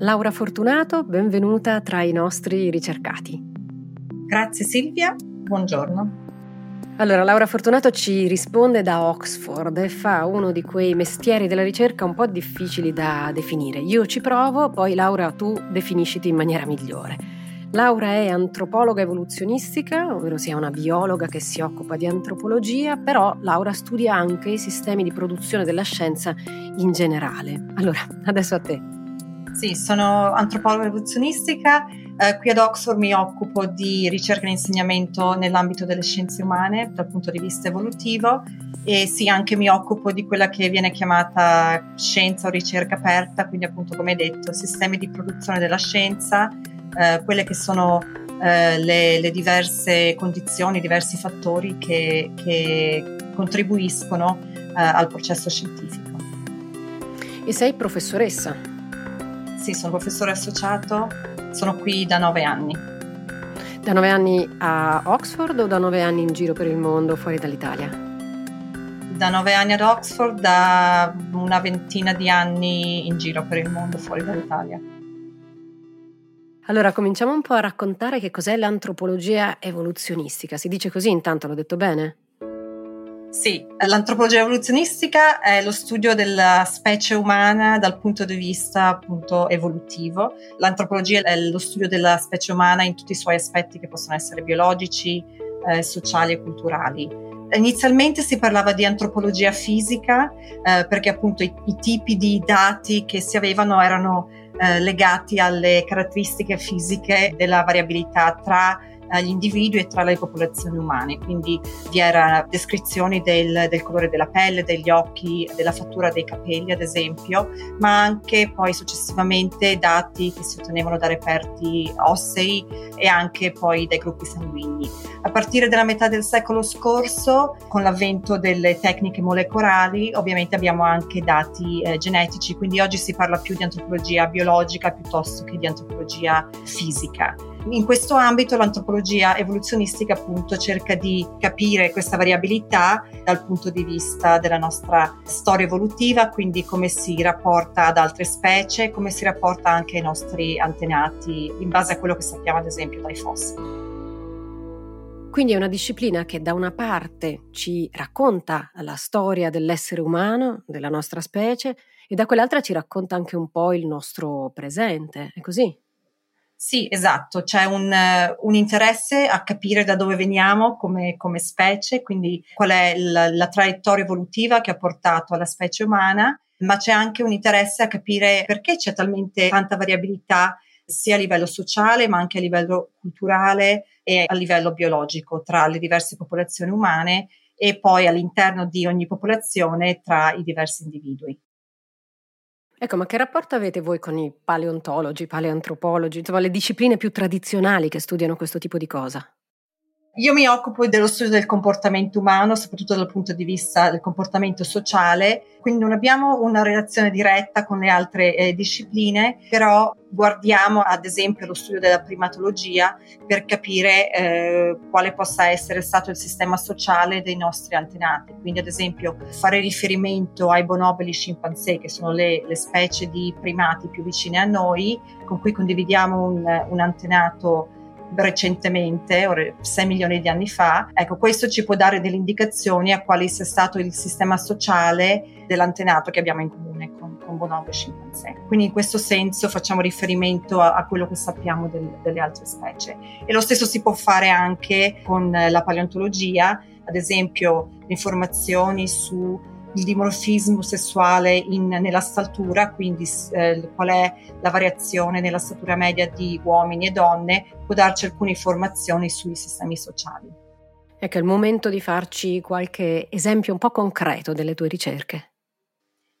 Laura Fortunato, benvenuta tra i nostri ricercati. Grazie Silvia, buongiorno. Allora, Laura Fortunato ci risponde da Oxford e fa uno di quei mestieri della ricerca un po' difficili da definire. Io ci provo, poi Laura tu definisciti in maniera migliore. Laura è antropologa evoluzionistica, ovvero sia una biologa che si occupa di antropologia, però Laura studia anche i sistemi di produzione della scienza in generale. Allora, adesso a te. Sì, sono antropologa evoluzionistica. Eh, qui ad Oxford mi occupo di ricerca e insegnamento nell'ambito delle scienze umane dal punto di vista evolutivo e sì, anche mi occupo di quella che viene chiamata scienza o ricerca aperta, quindi appunto come detto, sistemi di produzione della scienza, eh, quelle che sono eh, le, le, diverse condizioni, i diversi fattori che, che contribuiscono eh, al processo scientifico. E sei professoressa? Sì, sono professore associato, sono qui da nove anni. Da nove anni a Oxford o da nove anni in giro per il mondo, fuori dall'Italia? Da nove anni ad Oxford, da una ventina di anni in giro per il mondo, fuori dall'Italia. Allora, cominciamo un po' a raccontare che cos'è l'antropologia evoluzionistica. Si dice così intanto, l'ho detto bene? Sì, l'antropologia evoluzionistica è lo studio della specie umana dal punto di vista appunto evolutivo. L'antropologia è lo studio della specie umana in tutti i suoi aspetti che possono essere biologici, eh, sociali e culturali. Inizialmente si parlava di antropologia fisica eh, perché appunto i, i, tipi di dati che si avevano erano eh, legati alle caratteristiche fisiche della variabilità tra agli individui e tra le popolazioni umane. Quindi vi era descrizioni del, del, colore della pelle, degli occhi, della fattura dei capelli, ad esempio, ma anche poi successivamente dati che si ottenevano da reperti ossei e anche poi dai gruppi sanguigni. A partire dalla metà del secolo scorso, con l'avvento delle tecniche molecolari, ovviamente abbiamo anche dati eh, genetici, quindi oggi si parla più di antropologia biologica piuttosto che di antropologia fisica. In questo ambito l'antropologia evoluzionistica appunto cerca di capire questa variabilità dal punto di vista della nostra storia evolutiva, quindi come si rapporta ad altre specie, come si rapporta anche ai nostri antenati in base a quello che sappiamo ad esempio dai fossili. Quindi è una disciplina che da una parte ci racconta la storia dell'essere umano, della nostra specie, e da quell'altra ci racconta anche un po' il nostro presente, è così? Sì, esatto, c'è un, un, interesse a capire da dove veniamo come, come specie, quindi qual è la, la, traiettoria evolutiva che ha portato alla specie umana, ma c'è anche un interesse a capire perché c'è talmente tanta variabilità sia a livello sociale ma anche a livello culturale e a livello biologico tra le diverse popolazioni umane e poi all'interno di ogni popolazione tra i diversi individui. Ecco, ma che rapporto avete voi con i paleontologi, paleantropologi, insomma le discipline più tradizionali che studiano questo tipo di cosa? Io mi occupo dello studio del comportamento umano, soprattutto dal punto di vista del comportamento sociale, quindi non abbiamo una relazione diretta con le altre eh, discipline, però guardiamo ad esempio lo studio della primatologia per capire eh, quale possa essere stato il sistema sociale dei nostri antenati. Quindi ad esempio fare riferimento ai bonobili scimpanzé, che sono le, le specie di primati più vicine a noi, con cui condividiamo un, un antenato recentemente, 6 milioni di anni fa, ecco, questo ci può dare delle indicazioni a quale sia stato il sistema sociale dell'antenato che abbiamo in comune con, con bonobo e scimpanzé. Quindi in questo senso facciamo riferimento a, a quello che sappiamo del, delle altre specie. E lo stesso si può fare anche con la paleontologia, ad esempio informazioni su il dimorfismo sessuale in, nella statura, quindi eh, qual è la variazione nella statura media di uomini e donne, può darci alcune informazioni sui sistemi sociali. Ecco, è il momento di farci qualche esempio un po' concreto delle tue ricerche.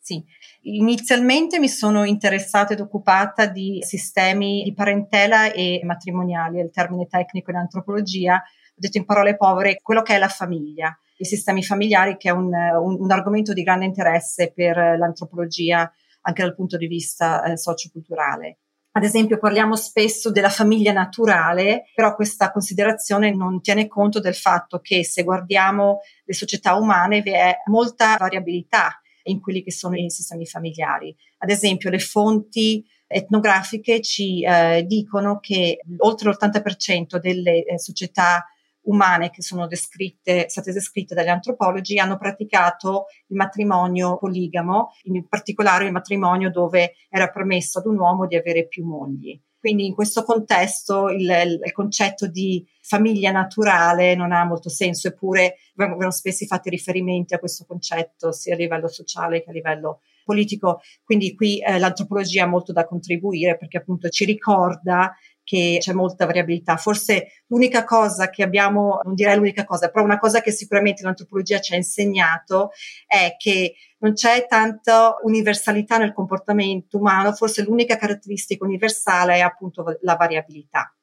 Sì, inizialmente mi sono interessata ed occupata di sistemi di parentela e matrimoniali, è il termine tecnico in antropologia, ho detto in parole povere, quello che è la famiglia, i sistemi familiari che è un, un, un argomento di grande interesse per l'antropologia anche dal punto di vista eh, socioculturale. Ad esempio parliamo spesso della famiglia naturale, però questa considerazione non tiene conto del fatto che se guardiamo le società umane vi è molta variabilità in quelli che sono i sistemi familiari. Ad esempio, le fonti etnografiche ci eh, dicono che oltre l'80% delle eh, società umane che sono descritte, state descritte dagli antropologi hanno praticato il matrimonio poligamo, in particolare il matrimonio dove era permesso ad un uomo di avere più mogli. Quindi in questo contesto il, il, concetto di famiglia naturale non ha molto senso, eppure vengono spesso fatti riferimenti a questo concetto sia a livello sociale che a livello politico. Quindi qui eh, l'antropologia ha molto da contribuire perché appunto ci ricorda che c'è molta variabilità. Forse l'unica cosa che abbiamo, non direi l'unica cosa, però una cosa che sicuramente l'antropologia ci ha insegnato è che non c'è tanta universalità nel comportamento umano, forse l'unica caratteristica universale è appunto la variabilità.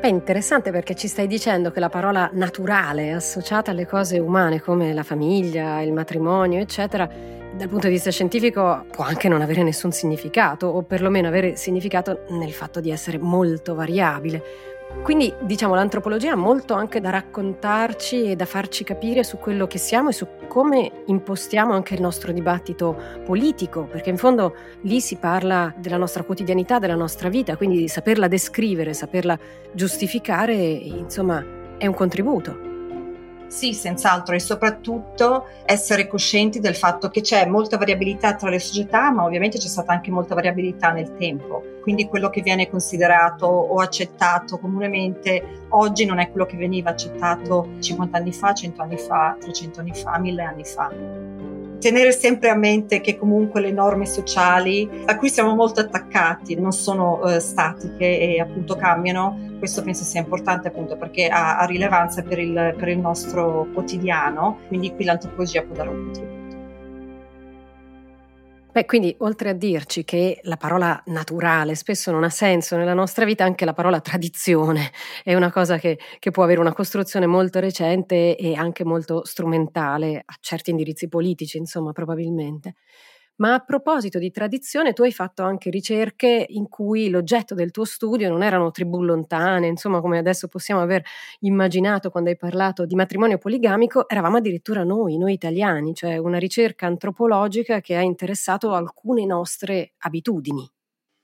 Beh, interessante perché ci stai dicendo che la parola naturale associata alle cose umane come la famiglia, il matrimonio, eccetera, dal punto di vista scientifico può anche non avere nessun significato o perlomeno avere significato nel fatto di essere molto variabile. Quindi diciamo l'antropologia ha molto anche da raccontarci e da farci capire su quello che siamo e su come impostiamo anche il nostro dibattito politico, perché in fondo lì si parla della nostra quotidianità, della nostra vita, quindi saperla descrivere, saperla giustificare, insomma, è un contributo. Sì, senz'altro e soprattutto essere coscienti del fatto che c'è molta variabilità tra le società, ma ovviamente c'è stata anche molta variabilità nel tempo. Quindi quello che viene considerato o accettato comunemente oggi non è quello che veniva accettato 50 anni fa, 100 anni fa, 300 anni fa, 1000 anni fa tenere sempre a mente che comunque le norme sociali a cui siamo molto attaccati non sono eh, statiche e appunto cambiano. Questo penso sia importante appunto perché ha, ha rilevanza per il, per il nostro quotidiano, quindi qui l'antropologia può dare un contributo. Beh, quindi oltre a dirci che la parola naturale spesso non ha senso nella nostra vita, anche la parola tradizione è una cosa che, che, può avere una costruzione molto recente e anche molto strumentale a certi indirizzi politici, insomma, probabilmente. Ma a proposito di tradizione, tu hai fatto anche ricerche in cui l'oggetto del tuo studio non erano tribù lontane, insomma, come adesso possiamo aver immaginato quando hai parlato di matrimonio poligamico, eravamo addirittura noi, noi italiani, cioè una ricerca antropologica che ha interessato alcune nostre abitudini.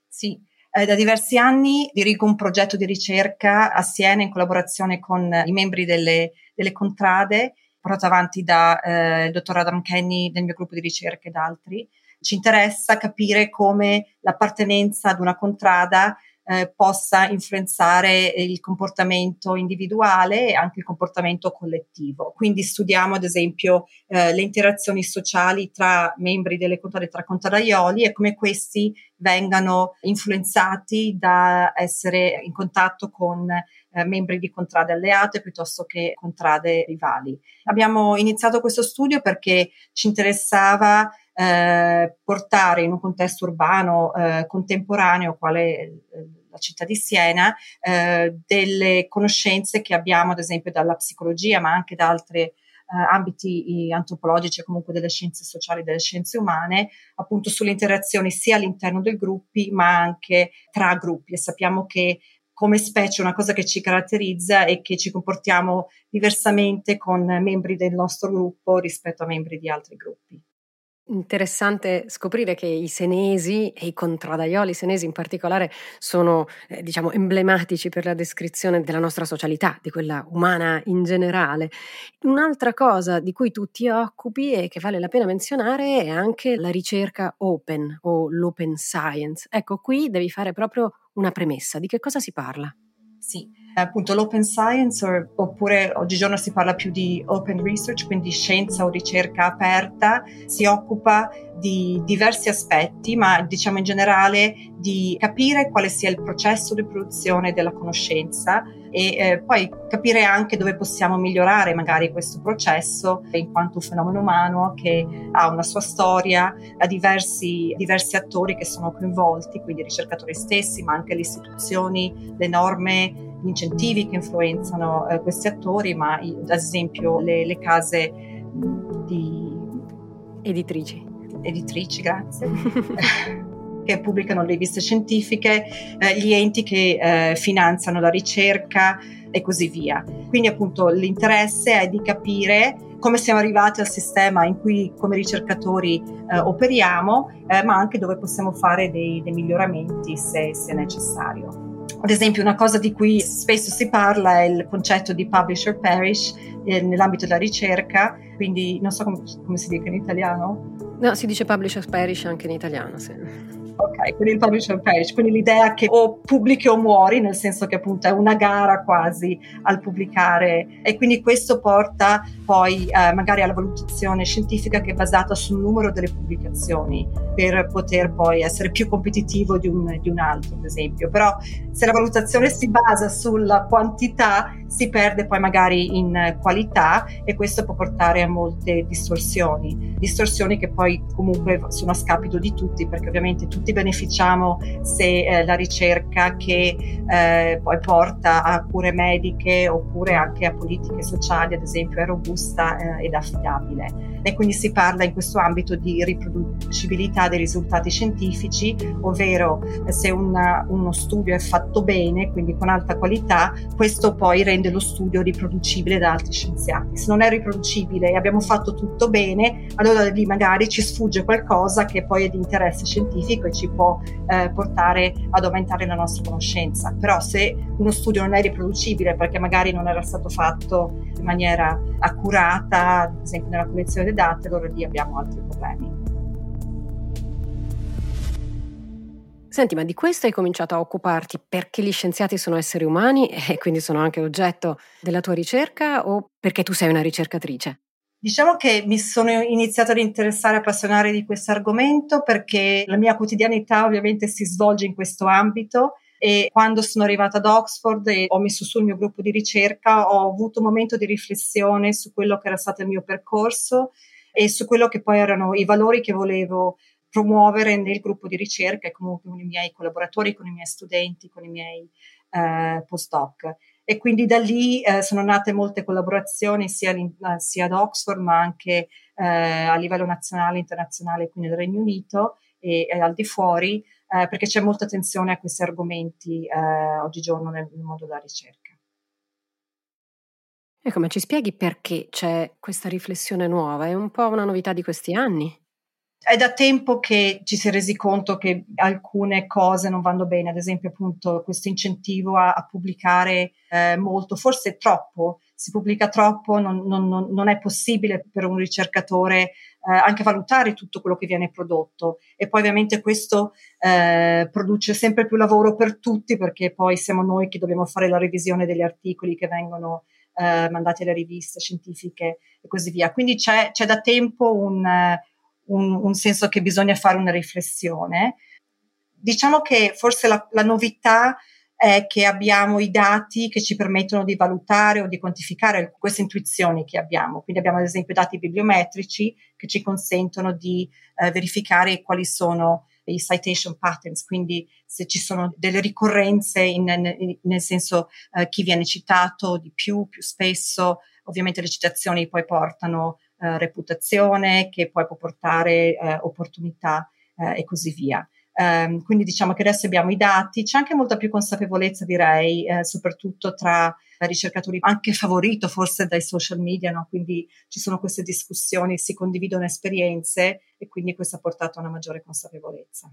Sì, eh, da diversi anni dirigo un progetto di ricerca a Siena in collaborazione con i membri delle, delle contrade, portato avanti dal eh, dottor Adam Kenny del mio gruppo di ricerca ed altri ci interessa capire come l'appartenenza ad una contrada eh, possa influenzare il comportamento individuale e anche il comportamento collettivo. Quindi studiamo ad esempio eh, le interazioni sociali tra membri delle contrade, tra contradaioli e come questi vengano influenzati da essere in contatto con eh, membri di contrade alleate piuttosto che contrade rivali. Abbiamo iniziato questo studio perché ci interessava eh, portare in un contesto urbano eh, contemporaneo, quale eh, la città di Siena, eh, delle conoscenze che abbiamo ad esempio dalla psicologia, ma anche da altri eh, ambiti antropologici e comunque delle scienze sociali, delle scienze umane, appunto sulle interazioni sia all'interno dei gruppi ma anche tra gruppi e sappiamo che come specie una cosa che ci caratterizza è che ci comportiamo diversamente con membri del nostro gruppo rispetto a membri di altri gruppi. Interessante scoprire che i senesi e i contradaioli senesi in particolare sono, eh, diciamo, emblematici per la descrizione della nostra socialità, di quella umana in generale. Un'altra cosa di cui tu ti occupi e che vale la pena menzionare è anche la ricerca open o l'open science. Ecco, qui devi fare proprio una premessa. Di che cosa si parla? Sì. appunto l'open science oppure oggigiorno si parla più di open research, quindi scienza o ricerca aperta, si occupa di diversi aspetti, ma diciamo in generale di capire quale sia il processo di produzione della conoscenza e eh, poi capire anche dove possiamo migliorare magari questo processo in quanto un fenomeno umano che ha una sua storia, ha diversi, diversi attori che sono coinvolti, quindi i ricercatori stessi, ma anche le istituzioni, le norme, gli incentivi che influenzano eh, questi attori, ma ad esempio le, le case di editrici. Editrici, grazie, che pubblicano le riviste scientifiche, eh, gli enti che eh, finanziano la ricerca e così via. Quindi appunto l'interesse è di capire come siamo arrivati al sistema in cui come ricercatori eh, operiamo, eh, ma anche dove possiamo fare dei, dei miglioramenti se, se necessario. Ad esempio, una cosa di cui spesso si parla è il concetto di publisher parish eh, nell'ambito della ricerca, quindi non so come, come si dica in italiano. No, si dice publisher parish anche in italiano, sì. Ok, quindi il publisher parish, quindi l'idea che o pubblichi o muori, nel senso che appunto è una gara quasi al pubblicare. E quindi questo porta poi eh, magari alla valutazione scientifica che è basata sul numero delle pubblicazioni per poter poi essere più competitivo di un, di un altro, ad esempio. Però se la valutazione si basa sulla quantità si perde poi magari in qualità e questo può portare a molte distorsioni, distorsioni che poi comunque sono a scapito di tutti perché ovviamente tutti beneficiamo se eh, la ricerca che eh, poi porta a cure mediche oppure anche a politiche sociali ad esempio è robusta eh, ed affidabile e quindi si parla in questo ambito di riproducibilità dei risultati scientifici, ovvero eh, se una, uno studio è fatto bene, quindi con alta qualità, questo poi rende lo studio riproducibile da altri scienziati. Se non è riproducibile e abbiamo fatto tutto bene, allora lì magari ci sfugge qualcosa che poi è di interesse scientifico e ci può eh, portare ad aumentare la nostra conoscenza. Però se uno studio non è riproducibile perché magari non era stato fatto in maniera accurata, ad esempio nella collezione date, allora lì abbiamo altri problemi. Senti, ma di questo hai cominciato a occuparti perché gli scienziati sono esseri umani e quindi sono anche oggetto della tua ricerca o perché tu sei una ricercatrice? Diciamo che mi sono iniziata ad interessare e appassionare di questo argomento perché la mia quotidianità ovviamente si svolge in questo ambito e quando sono arrivata ad Oxford e ho messo su il mio gruppo di ricerca ho avuto un momento di riflessione su quello che era stato il mio percorso e su quello che poi erano i valori che volevo promuovere nel gruppo di ricerca e comunque con i miei collaboratori, con i miei studenti, con i miei eh, postdoc. E quindi da lì eh, sono nate molte collaborazioni sia, sia, ad Oxford ma anche eh, a livello nazionale internazionale qui nel Regno Unito e, e al di fuori eh, perché c'è molta attenzione a questi argomenti eh, oggigiorno nel, nel mondo della ricerca. Ecco, ma ci spieghi perché c'è questa riflessione nuova? È un po' una novità di questi anni? È da tempo che ci si è resi conto che alcune cose non vanno bene, ad esempio appunto questo incentivo a, a pubblicare eh, molto, forse troppo, si pubblica troppo, non, non, non, è possibile per un ricercatore eh, anche valutare tutto quello che viene prodotto e poi ovviamente questo eh, produce sempre più lavoro per tutti perché poi siamo noi che dobbiamo fare la revisione degli articoli che vengono eh, mandati alle riviste scientifiche e così via. Quindi c'è, c'è da tempo un, un, un, senso che bisogna fare una riflessione. Diciamo che forse la, la novità è che abbiamo i dati che ci permettono di valutare o di quantificare queste intuizioni che abbiamo. Quindi abbiamo ad esempio dati bibliometrici che ci consentono di eh, verificare quali sono i citation patterns, quindi se ci sono delle ricorrenze in, in, nel senso eh, chi viene citato di più, più spesso, ovviamente le citazioni poi portano eh, reputazione, che poi può portare eh, opportunità eh, e così via. Um, quindi diciamo che adesso abbiamo i dati, c'è anche molta più consapevolezza direi, eh, soprattutto tra ricercatori, anche favorito forse dai social media, no? quindi ci sono queste discussioni, si condividono esperienze e quindi questo ha portato a una maggiore consapevolezza.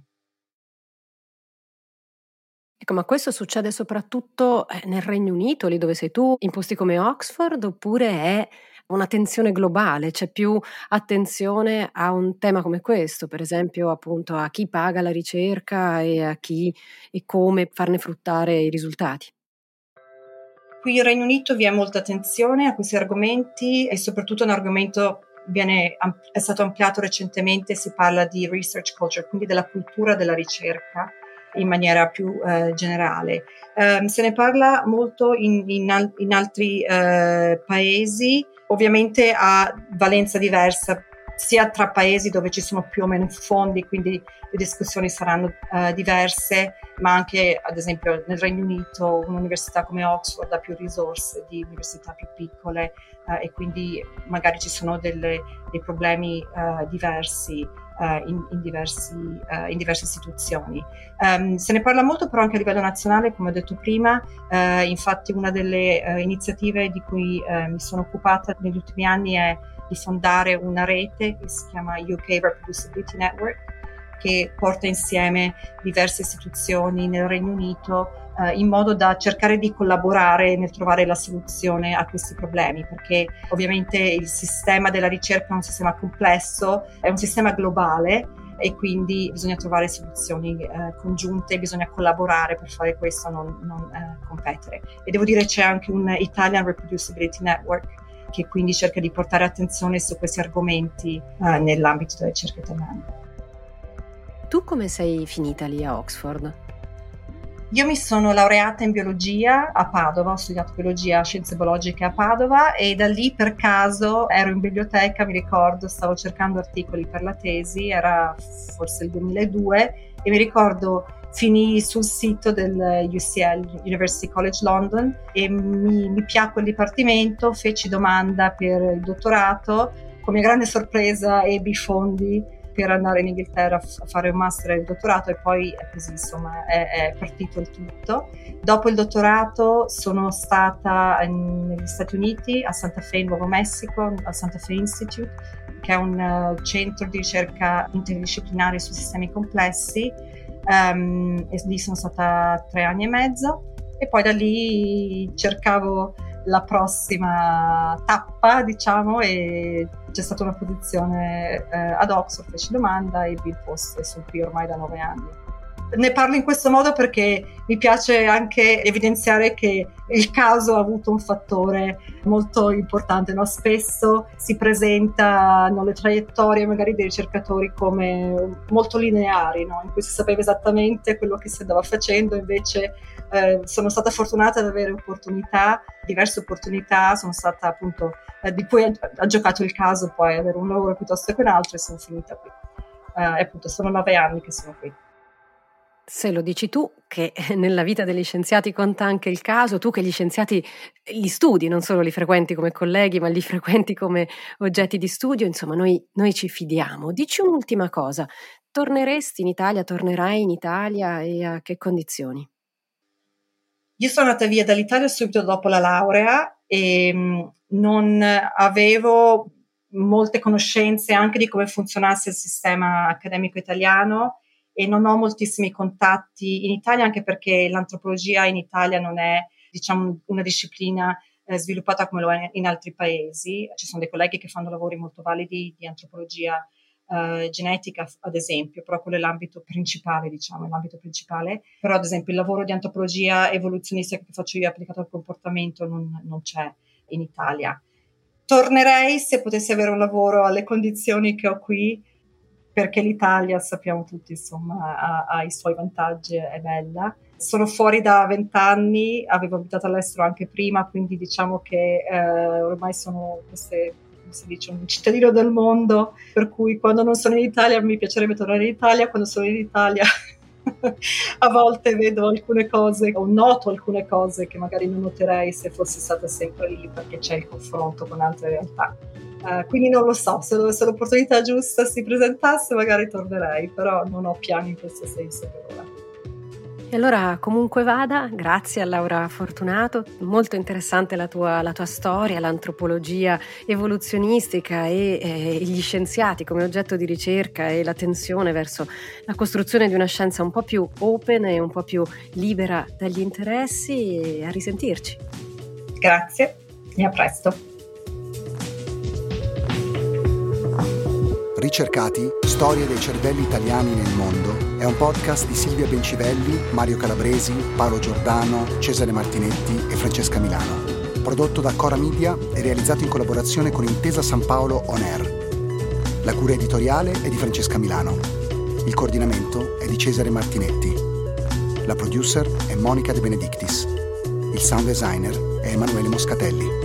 Ecco, ma questo succede soprattutto eh, nel Regno Unito, lì dove sei tu, in posti come Oxford, oppure è un'attenzione globale, c'è più attenzione a un tema come questo, per esempio appunto a chi paga la ricerca e a chi e come farne fruttare i risultati. Qui in Regno Unito vi è molta attenzione a questi argomenti e soprattutto un argomento viene, è stato ampliato recentemente, si parla di research culture, quindi della cultura della ricerca in maniera più eh, generale. Um, se ne parla molto in, in, in altri uh, paesi, ovviamente ha valenza diversa sia tra paesi dove ci sono più o meno fondi, quindi le discussioni saranno uh, diverse, ma anche ad esempio nel Regno Unito un'università come Oxford ha più risorse di università più piccole uh, e quindi magari ci sono delle, dei problemi uh, diversi. In, in, diversi, in, diverse istituzioni. Um, se ne parla molto però anche a livello nazionale, come ho detto prima, infatti una delle iniziative di cui mi sono occupata negli ultimi anni è di fondare una rete che si chiama UK Reproducibility Network, che porta insieme diverse istituzioni nel Regno Unito eh, in modo da cercare di collaborare nel trovare la soluzione a questi problemi, perché ovviamente il sistema della ricerca è un sistema complesso, è un sistema globale e quindi bisogna trovare soluzioni eh, congiunte, bisogna collaborare per fare questo, non, non eh, competere. E devo dire c'è anche un Italian Reproducibility Network che quindi cerca di portare attenzione su questi argomenti eh, nell'ambito della ricerca italiana. Tu come sei finita lì a Oxford? Io mi sono laureata in biologia a Padova, ho studiato biologia scienze biologiche a Padova e da lì per caso ero in biblioteca, mi ricordo, stavo cercando articoli per la tesi, era forse il 2002 e mi ricordo finì sul sito del UCL, University College London, e mi, mi piacque il dipartimento, feci domanda per il dottorato, con mia grande sorpresa ebbi fondi per andare in Inghilterra a fare un master e il dottorato e poi è così insomma è, è partito il tutto. Dopo il dottorato sono stata in, negli Stati Uniti a Santa Fe in Nuovo Messico al Santa Fe Institute che è un uh, centro di ricerca interdisciplinare su sistemi complessi um, e lì sono stata tre anni e mezzo e poi da lì cercavo la prossima tappa, diciamo, e c'è stata una posizione eh, ad Oxford, feci domanda e il posto e sono qui ormai da nove anni ne parlo in questo modo perché mi piace anche evidenziare che il caso ha avuto un fattore molto importante. No? Spesso si presentano le traiettorie magari dei ricercatori come molto lineari, no? in cui si sapeva esattamente quello che si andava facendo, invece eh, sono stata fortunata ad avere opportunità, diverse opportunità, sono stata appunto, eh, di cui ha, giocato il caso poi avere un lavoro piuttosto che un altro e sono finita qui. Eh, appunto sono nove anni che sono qui. Se lo dici tu, che nella vita degli scienziati conta anche il caso, tu che gli scienziati li studi, non solo li frequenti come colleghi, ma li frequenti come oggetti di studio, insomma, noi, noi ci fidiamo. Dici un'ultima cosa, torneresti in Italia, tornerai in Italia e a che condizioni? Io sono andata via dall'Italia subito dopo la laurea e mm, non avevo molte conoscenze anche di come funzionasse il sistema accademico italiano e non ho moltissimi contatti in Italia anche perché l'antropologia in Italia non è diciamo una disciplina eh, sviluppata come lo è in altri paesi. Ci sono dei colleghi che fanno lavori molto validi di antropologia eh, genetica, ad esempio, però quello è l'ambito principale, diciamo, è l'ambito principale. Però, ad esempio, il lavoro di antropologia evoluzionistica che faccio io applicato al comportamento non, non c'è in Italia. Tornerei se potessi avere un lavoro alle condizioni che ho qui, perché l'Italia, sappiamo tutti, insomma, ha, ha, i suoi vantaggi, è bella. Sono fuori da vent'anni, avevo abitato all'estero anche prima, quindi diciamo che eh, ormai sono queste, si dice, un cittadino del mondo, per cui quando non sono in Italia mi piacerebbe tornare in Italia, quando sono in Italia a volte vedo alcune cose o noto alcune cose che magari non noterei se fossi stata sempre lì perché c'è il confronto con altre realtà. Uh, quindi non lo so, se, se, l'opportunità giusta si presentasse magari tornerei, però non ho piani in questo senso per ora. E allora comunque vada, grazie a Laura Fortunato, molto interessante la tua, la tua storia, l'antropologia evoluzionistica e eh, gli scienziati come oggetto di ricerca e la tensione verso la costruzione di una scienza un po' più open e un po' più libera dagli interessi e a risentirci. Grazie e a presto. Ricercati, storie dei cervelli italiani nel mondo è un podcast di Silvia Bencivelli, Mario Calabresi, Paolo Giordano, Cesare Martinetti e Francesca Milano. Prodotto da Cora Media e realizzato in collaborazione con Intesa San Paolo On Air. La cura editoriale è di Francesca Milano. Il coordinamento è di Cesare Martinetti. La producer è Monica De Benedictis. Il sound designer è Emanuele Moscatelli.